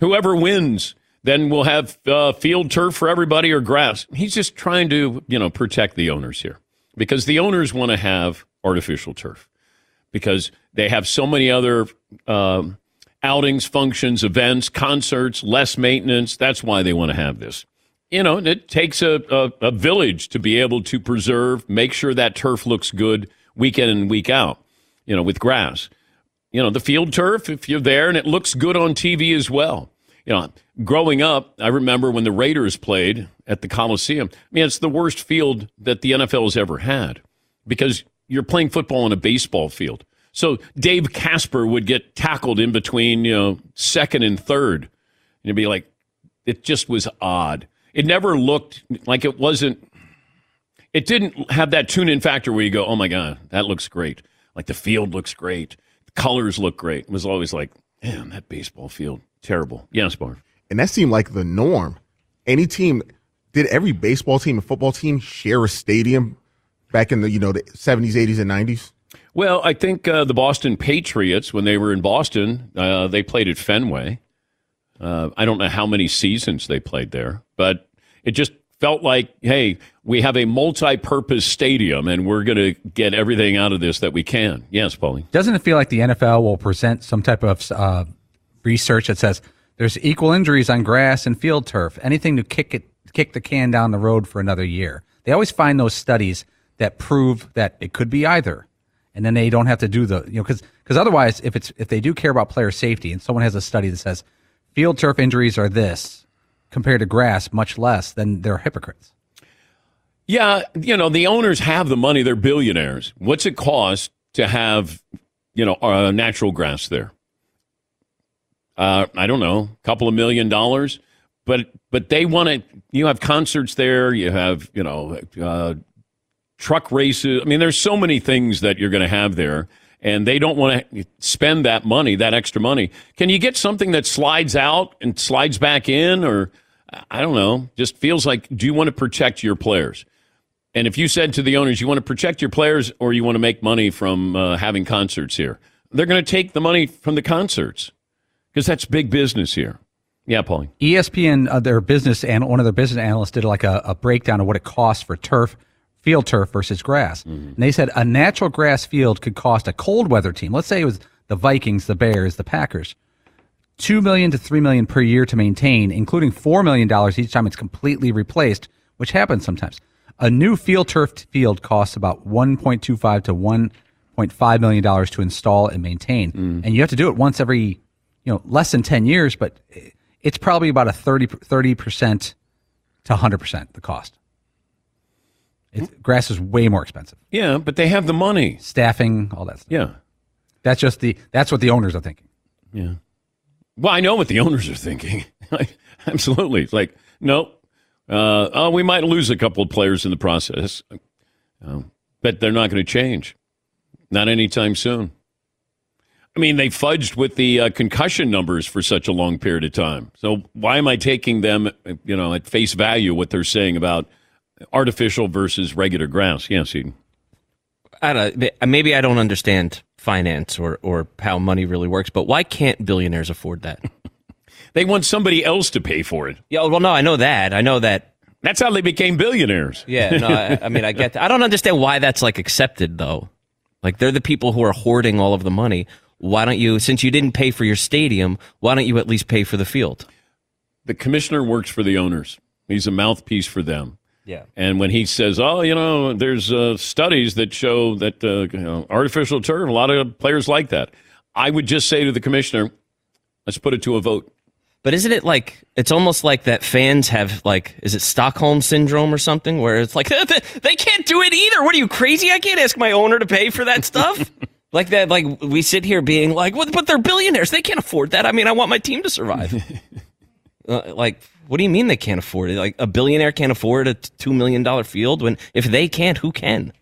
Whoever wins, then we'll have uh, field turf for everybody or grass. He's just trying to, you know, protect the owners here because the owners want to have artificial turf because they have so many other um, outings, functions, events, concerts, less maintenance. That's why they want to have this. you know, it takes a, a, a village to be able to preserve, make sure that turf looks good week in and week out, you know, with grass. You know, the field turf, if you're there and it looks good on TV as well. You know, growing up, I remember when the Raiders played at the Coliseum. I mean, it's the worst field that the NFL has ever had because you're playing football on a baseball field. So Dave Casper would get tackled in between, you know, second and third. And you'd be like, it just was odd. It never looked like it wasn't, it didn't have that tune in factor where you go, oh my God, that looks great. Like the field looks great. The colors look great. It was always like, man, that baseball field, terrible. Yes, Barb. And that seemed like the norm. Any team, did every baseball team and football team share a stadium back in the, you know, the 70s, 80s, and 90s? Well, I think uh, the Boston Patriots, when they were in Boston, uh, they played at Fenway. Uh, I don't know how many seasons they played there, but it just felt like, hey, we have a multi-purpose stadium, and we're going to get everything out of this that we can. Yes, Paulie. Doesn't it feel like the NFL will present some type of uh, research that says there's equal injuries on grass and field turf, anything to kick it, kick the can down the road for another year? They always find those studies that prove that it could be either, and then they don't have to do the you know because because otherwise, if it's if they do care about player safety, and someone has a study that says field turf injuries are this compared to grass, much less, then they're hypocrites. Yeah, you know, the owners have the money. They're billionaires. What's it cost to have, you know, uh, natural grass there? Uh, I don't know, a couple of million dollars. But but they want to. You have concerts there. You have you know uh, truck races. I mean, there's so many things that you're going to have there, and they don't want to spend that money, that extra money. Can you get something that slides out and slides back in, or I don't know? Just feels like. Do you want to protect your players? And if you said to the owners, you want to protect your players or you want to make money from uh, having concerts here, they're going to take the money from the concerts because that's big business here. Yeah, Paulie. ESPN, uh, their business and one of their business analysts did like a, a breakdown of what it costs for turf, field turf versus grass. Mm-hmm. And they said a natural grass field could cost a cold weather team. Let's say it was the Vikings, the Bears, the Packers, two million to three million per year to maintain, including four million dollars each time it's completely replaced, which happens sometimes. A new field turf field costs about one point two five to one point five million dollars to install and maintain, Mm. and you have to do it once every, you know, less than ten years, but it's probably about a 30 percent to hundred percent the cost. It, grass is way more expensive. Yeah, but they have the money, staffing, all that. Stuff. Yeah, that's just the that's what the owners are thinking. Yeah. Well, I know what the owners are thinking. Absolutely. It's like, no, uh, oh, we might lose a couple of players in the process, uh, but they're not going to change. Not anytime soon. I mean, they fudged with the uh, concussion numbers for such a long period of time. So why am I taking them, you know, at face value what they're saying about artificial versus regular grass? Yes, Eden. I don't. Maybe I don't understand finance or or how money really works, but why can't billionaires afford that? They want somebody else to pay for it. Yeah, well, no, I know that. I know that. That's how they became billionaires. Yeah, no, I, I mean, I get that. I don't understand why that's like accepted though. Like they're the people who are hoarding all of the money. Why don't you, since you didn't pay for your stadium, why don't you at least pay for the field? The commissioner works for the owners. He's a mouthpiece for them. Yeah. And when he says, "Oh, you know, there's uh, studies that show that uh, you know, artificial turf, a lot of players like that," I would just say to the commissioner, "Let's put it to a vote." But isn't it like it's almost like that fans have like is it Stockholm syndrome or something where it's like they can't do it either. What are you crazy? I can't ask my owner to pay for that stuff. like that like we sit here being like, well, but they're billionaires. They can't afford that. I mean, I want my team to survive. uh, like what do you mean they can't afford it? Like a billionaire can't afford a 2 million dollar field when if they can't, who can?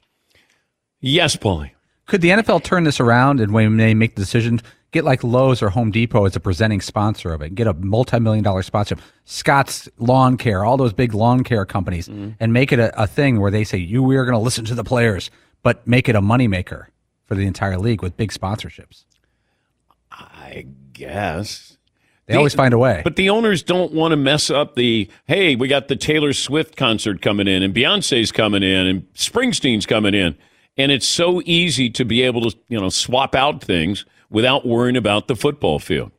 Yes, Paulie. Could the NFL turn this around and when they make the decision, get like Lowe's or Home Depot as a presenting sponsor of it, get a multi-million dollar sponsor, Scott's Lawn Care, all those big lawn care companies, and make it a, a thing where they say, you, we are going to listen to the players, but make it a moneymaker for the entire league with big sponsorships. I guess. They always find a way. But the owners don't want to mess up the hey, we got the Taylor Swift concert coming in and Beyonce's coming in and Springsteen's coming in. And it's so easy to be able to, you know, swap out things without worrying about the football field.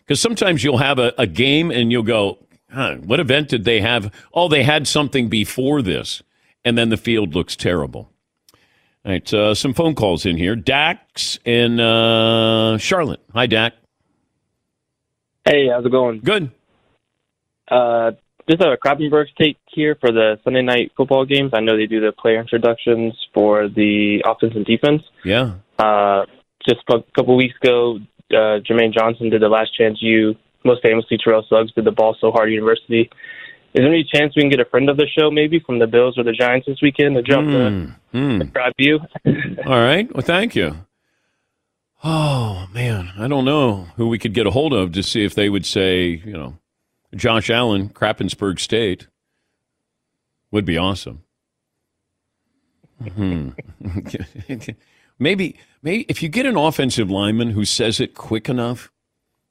Because sometimes you'll have a, a game and you'll go, huh, what event did they have? Oh, they had something before this, and then the field looks terrible. All right, uh, some phone calls in here. Dax in uh, Charlotte. Hi, Dax. Hey, how's it going? Good. Uh, just have a Krappensburg State here for the Sunday night football games. I know they do the player introductions for the offense and defense. Yeah. Uh, just a couple weeks ago, uh, Jermaine Johnson did the Last Chance U. Most famously, Terrell Suggs did the Ball So Hard University. Is there any chance we can get a friend of the show, maybe from the Bills or the Giants this weekend, to jump Hmm, hmm. the grab you? All right. Well, thank you. Oh man, I don't know who we could get a hold of to see if they would say, you know, Josh Allen, Krappensburg State would be awesome. Hmm. maybe, maybe if you get an offensive lineman who says it quick enough,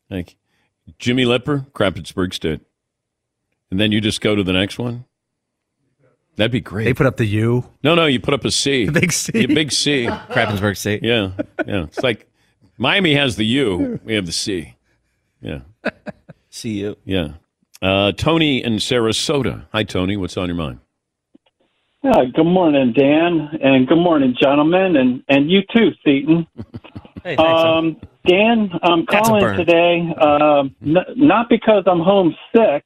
like Jimmy Lepper, Krappensburg State, and then you just go to the next one. That'd be great. They put up the U. No, no, you put up a C. big C. A big C. Krappensburg C. Yeah, yeah. It's like Miami has the U, we have the C. Yeah. See you. Yeah. Uh, Tony in Sarasota. Hi, Tony. What's on your mind? Yeah, good morning, Dan, and good morning, gentlemen, and and you too, Seton. Hey, um, Dan, I'm That's calling today um, n- not because I'm homesick,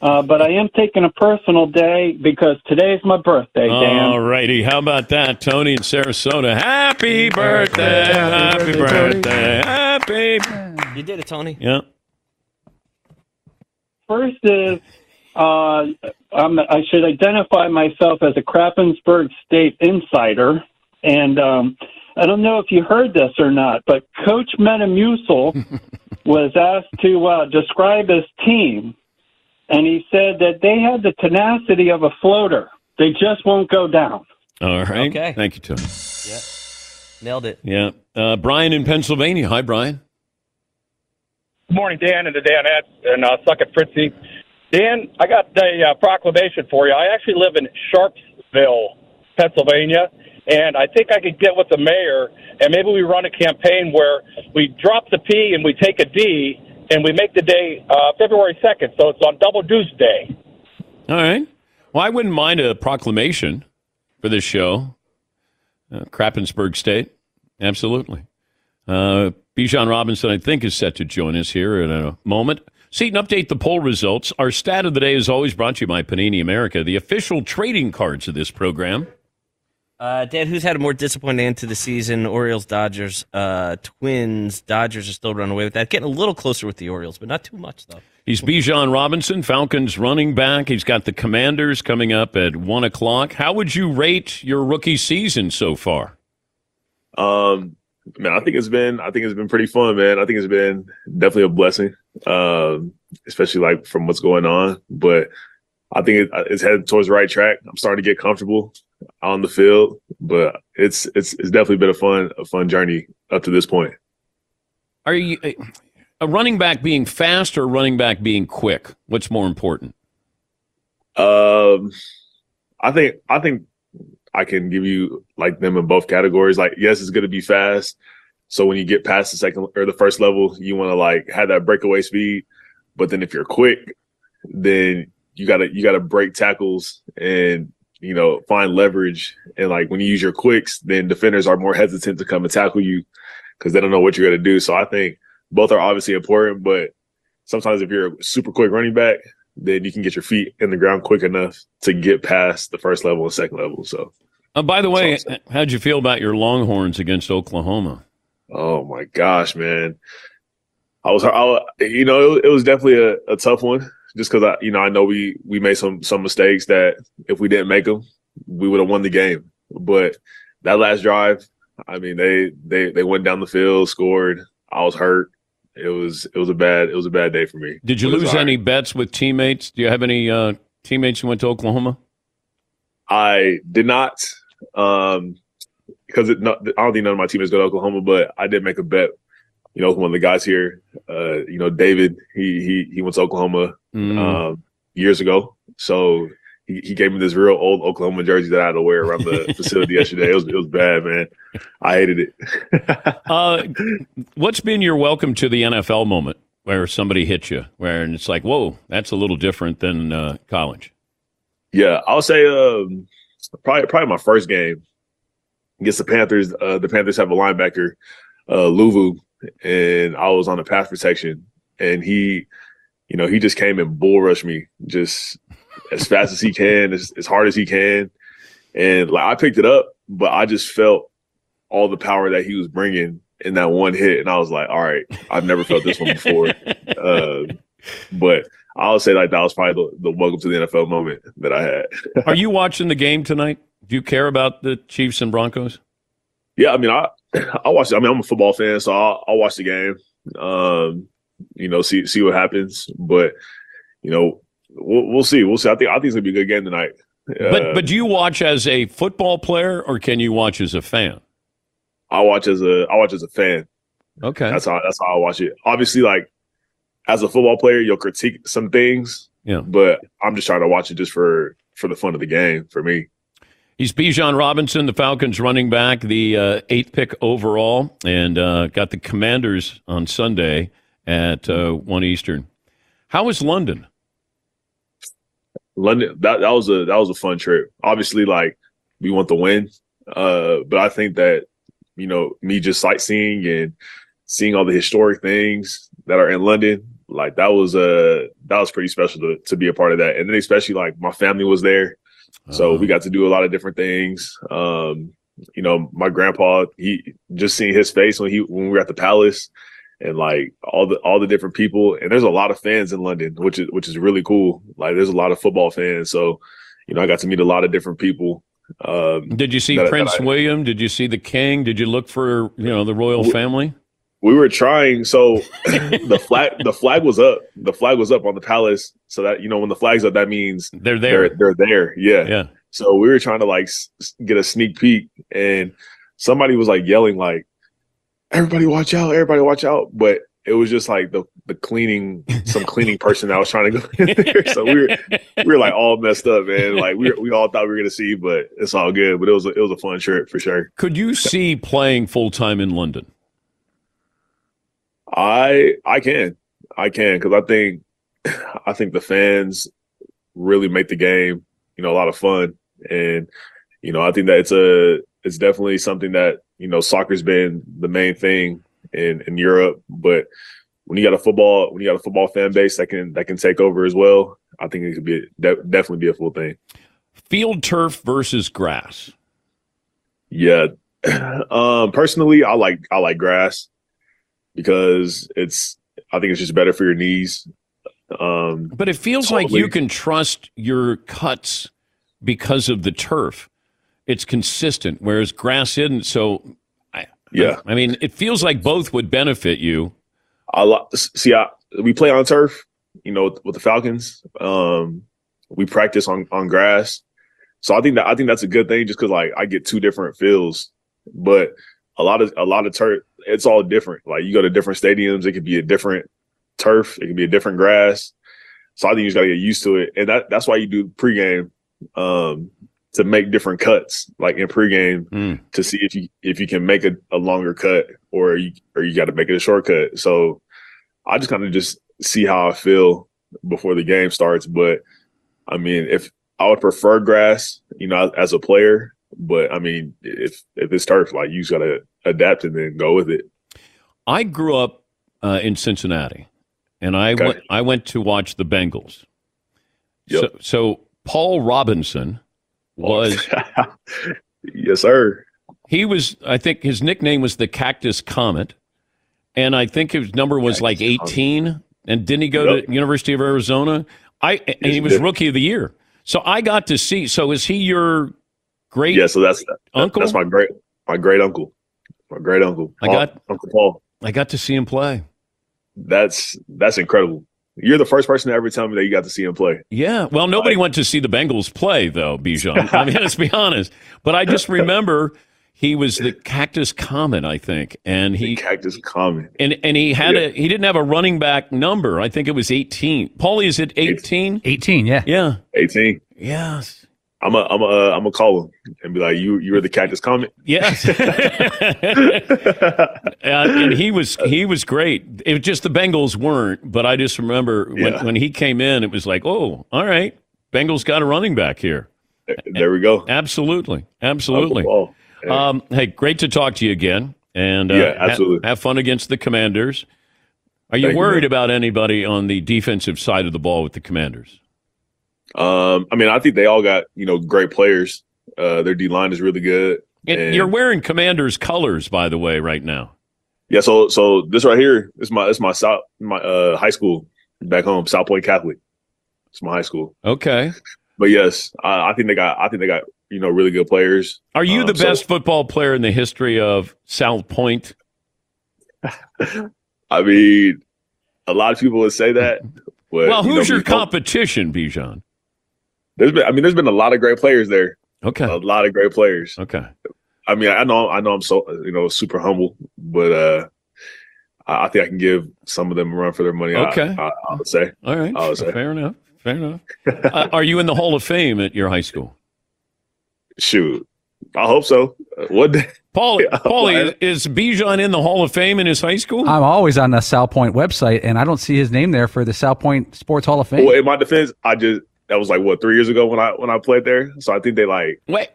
uh, but I am taking a personal day because today's my birthday, Dan. All righty. How about that, Tony in Sarasota? Happy birthday. Happy birthday. Happy. You did it, Tony. Yeah. First is uh, I'm, I should identify myself as a Krappensburg State insider, and um, I don't know if you heard this or not, but Coach Metamucil was asked to uh, describe his team, and he said that they had the tenacity of a floater. They just won't go down. All right. Okay. Thank you, Tony. Yeah. Nailed it. Yeah. Uh, Brian in Pennsylvania. Hi, Brian. Good morning, Dan, and to Danette, and uh, suck it, Fritzy. Dan, I got a uh, proclamation for you. I actually live in Sharpsville, Pennsylvania, and I think I could get with the mayor, and maybe we run a campaign where we drop the P and we take a D, and we make the day uh, February 2nd, so it's on Double Deuce Day. All right. Well, I wouldn't mind a proclamation for this show. Uh, Krappensburg State. Absolutely. Uh, Bijan Robinson, I think, is set to join us here in a moment. Seton, update the poll results. Our stat of the day is always brought to you by Panini America, the official trading cards of this program. Uh, Dan, who's had a more disappointing end to the season? Orioles, Dodgers, uh, Twins. Dodgers are still running away with that. Getting a little closer with the Orioles, but not too much, though. He's Bijan Robinson, Falcons running back. He's got the Commanders coming up at 1 o'clock. How would you rate your rookie season so far? Um, man, I think it's been I think it's been pretty fun, man. I think it's been definitely a blessing, um, especially like from what's going on. But I think it, it's headed towards the right track. I'm starting to get comfortable on the field, but it's it's it's definitely been a fun a fun journey up to this point. Are you a running back being fast or a running back being quick? What's more important? Um, I think I think I can give you like them in both categories. Like, yes, it's going to be fast. So when you get past the second or the first level, you want to like have that breakaway speed. But then if you're quick, then you gotta you gotta break tackles and you know find leverage. And like when you use your quicks, then defenders are more hesitant to come and tackle you because they don't know what you're gonna do. So I think both are obviously important, but sometimes if you're a super quick running back, then you can get your feet in the ground quick enough to get past the first level and second level. So, Uh, by the way, how'd you feel about your Longhorns against Oklahoma? oh my gosh, man, I was, I, you know, it, it was definitely a, a tough one just because I, you know, I know we we made some some mistakes that if we didn't make them, we would have won the game. But that last drive, I mean, they they they went down the field, scored. I was hurt. It was it was a bad it was a bad day for me. Did you lose any bets with teammates? Do you have any uh, teammates who went to Oklahoma? I did not, um, because I don't think none of my teammates go to Oklahoma, but I did make a bet. You know, one of the guys here, uh, you know, David, he he he went to Oklahoma Mm. um, years ago, so he, he gave me this real old Oklahoma jersey that I had to wear around the facility yesterday. It was it was bad, man. I hated it. uh, what's been your welcome to the NFL moment where somebody hit you, where and it's like, whoa, that's a little different than uh, college. Yeah, I'll say um, probably probably my first game against the Panthers. Uh, the Panthers have a linebacker, uh, Luvu, and I was on the pass protection, and he, you know, he just came and bull rushed me just as fast as he can, as, as hard as he can, and like I picked it up, but I just felt all the power that he was bringing in that one hit, and I was like, all right, I've never felt this one before. uh, but I'll say like that was probably the, the welcome to the NFL moment that I had. Are you watching the game tonight? Do you care about the Chiefs and Broncos? Yeah, I mean, I I watch. I mean, I'm a football fan, so I'll, I'll watch the game. Um, you know, see see what happens. But you know, we'll, we'll see. We'll see. I think I think it's gonna be a good game tonight. But Uh, but do you watch as a football player or can you watch as a fan? I watch as a I watch as a fan. Okay, that's how that's how I watch it. Obviously, like as a football player, you'll critique some things. Yeah, but I'm just trying to watch it just for for the fun of the game for me. He's Bijan Robinson, the Falcons running back, the uh, eighth pick overall, and uh, got the Commanders on Sunday at uh, one Eastern. How is London? London that that was a that was a fun trip. Obviously, like we want the win, uh, but I think that you know me just sightseeing and seeing all the historic things that are in London, like that was uh that was pretty special to to be a part of that. And then especially like my family was there, so we got to do a lot of different things. Um, you know, my grandpa, he just seeing his face when he when we were at the palace and like all the all the different people and there's a lot of fans in London which is which is really cool like there's a lot of football fans so you know I got to meet a lot of different people um Did you see that- that Prince I- William? Did you see the King? Did you look for you know the royal family? We were trying so the flag the flag was up. The flag was up on the palace so that you know when the flag's up that means they're there. They're, they're there yeah. Yeah. So we were trying to like s- get a sneak peek and somebody was like yelling like everybody watch out everybody watch out. But it was just like the the cleaning some cleaning person that was trying to go in there. So we were we were like all messed up man. Like we we all thought we were gonna see but it's all good. But it was a, it was a fun trip for sure. Could you see playing full time in London? I I can I can because I think I think the fans really make the game you know a lot of fun and you know I think that it's a it's definitely something that you know soccer's been the main thing in in Europe but when you got a football when you got a football fan base that can that can take over as well I think it could be de- definitely be a full thing Field turf versus grass. Yeah. Um personally I like I like grass because it's I think it's just better for your knees. Um But it feels like you can trust your cuts because of the turf. It's consistent, whereas grass isn't. So, I, Yeah. I mean, it feels like both would benefit you. I lo- see I we play on turf, you know, with, with the Falcons. Um we practice on on grass. So I think that I think that's a good thing just cuz like I get two different feels. But a lot of a lot of turf it's all different. Like you go to different stadiums, it could be a different turf, it could be a different grass. So I think you just got to get used to it, and that that's why you do pregame um, to make different cuts, like in pregame, to see if you if you can make a, a longer cut or you or you got to make it a shortcut. So I just kind of just see how I feel before the game starts. But I mean, if I would prefer grass, you know, as a player, but I mean, if if it's turf, like you just got to adapt and then go with it. I grew up uh, in Cincinnati, and I Okay. went. I went to watch the Bengals. So, so Paul Robinson was. yes, sir. He was. I think his nickname was the Cactus Comet, and I think his number was like eighteen. And didn't he go Yep. to University of Arizona? I and Yes, he was. Rookie of the Year. So I got to see. So is he your great? Yeah, so that's uncle. That's my great my great uncle, my great uncle. I got- Uncle Paul. I got to see him play. That's that's incredible. You're the first person to ever tell me that you got to see him play. Yeah. Well, nobody went to see the Bengals play, though, Bijan. I mean, let's be honest. But I just remember he was the Cactus Comet, I think, and he Cactus Comet, and and he had Yeah. a he didn't have a running back number. I think it was eighteen. Paulie, is it eighteen? Eighteen, yeah, Yeah. 18. Yes. I'm a I'm a uh, I'm a call him and be like, you you were the cactus comet. Yes, uh, and he was he was great. It was just the Bengals weren't. But I just remember when Yeah. when he came in, it was like, oh, all right, Bengals got a running back here. There we go. Absolutely, absolutely. Uncle Um, hey, great to talk to you again. And uh, Yeah, ha- absolutely. have fun against the Commanders. Are you Thank worried man. about anybody on the defensive side of the ball with the Commanders? Um, I mean, I think they all got you know great players. Uh, their D line is really good. And And- you're wearing Commanders colors, by the way, right now. Yeah, so so this right here is my it's my south my uh high school back home, Salpointe Catholic. It's my high school. Okay. But yes, I, I think they got I think they got you know really good players. Are you Um, the so- best football player in the history of Salpointe? I mean, a lot of people would say that. But, well, you know, who's your competition, Bijan? There's been I mean, there's been a lot of great players there. Okay. A lot of great players. Okay. I mean, I know I know I'm so you know super humble, but uh I I think I can give some of them a run for their money. Okay. I, I would say. All right. I would say. Fair enough. Fair enough. uh, are you in the Hall of Fame at your high school? Shoot, I hope so. Uh, What day? Paulie, Paulie, is Bijan in the Hall of Fame in his high school? I'm always on the Salpointe website, and I don't see his name there for the Salpointe Sports Hall of Fame. Well, in my defense, I just that was like what three years ago when I when I played there. So I think they like Wait,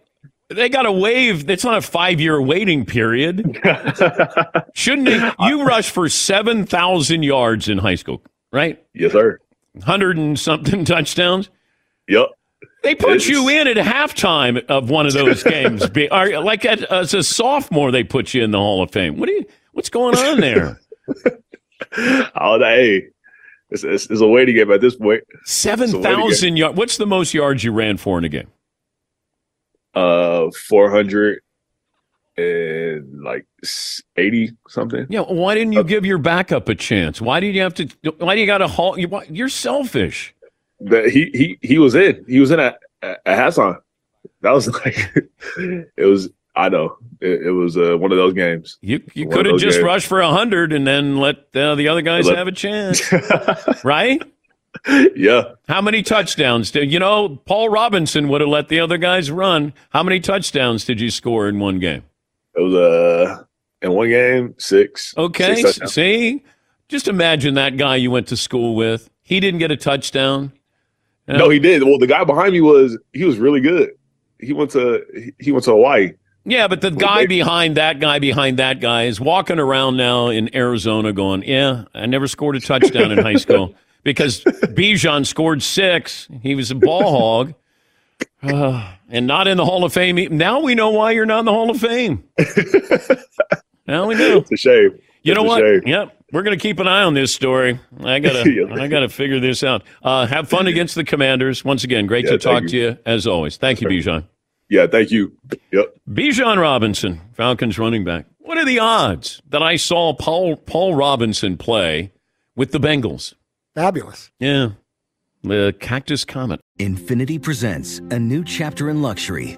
they got a wave. It's not a five year waiting period. Shouldn't it? You rush for 7,000 yards in high school, right? Yes, sir. 100 and something touchdowns. Yep. They put you in at halftime of one of those games. Be- are- like at, as a sophomore, they put you in the Hall of Fame. What do you? What's going on there? oh, hey, it's, it's, it's a way to get at this point. Seven It's a way to get. thousand yards. What's the most yards you ran for in a game? Uh, four hundred and like eighty something. Yeah. Why didn't you give your backup a chance? Why did you have to? Why do you got to why- you're selfish. That he he he was in. He was in at at halftime. That was like it was. I know it, it was uh, one of those games. You you could have just games. rushed for a hundred and then let uh, the other guys Let- have a chance, right? Yeah. How many touchdowns did you know? Paul Robinson would have let the other guys run. How many touchdowns did you score in one game? It was uh in one game six. Okay, six see, just imagine that guy you went to school with. He didn't get a touchdown. Uh, No, he did. Well, the guy behind me was he was really good. He went to he went to Hawaii. Yeah, but the guy behind that guy behind that guy is walking around now in Arizona going, Yeah, I never scored a touchdown in high school because Bijan scored six. He was a ball hog. Uh, and not in the Hall of Fame. Now we know why you're not in the Hall of Fame. now we know. It's a shame. You know It's what? shame. Yep, we're gonna keep an eye on this story. I gotta, I gotta figure this out. Uh, have fun against the Commanders. Once again, great Yeah, to talk thank to you as always. Thank you, Bijan. Yeah, thank you. Yep. Bijan Robinson, Falcons running back. What are the odds that I saw Paul Paul Robinson play with the Bengals? Fabulous. Yeah, the Cactus Comet. Infiniti presents a new chapter in luxury,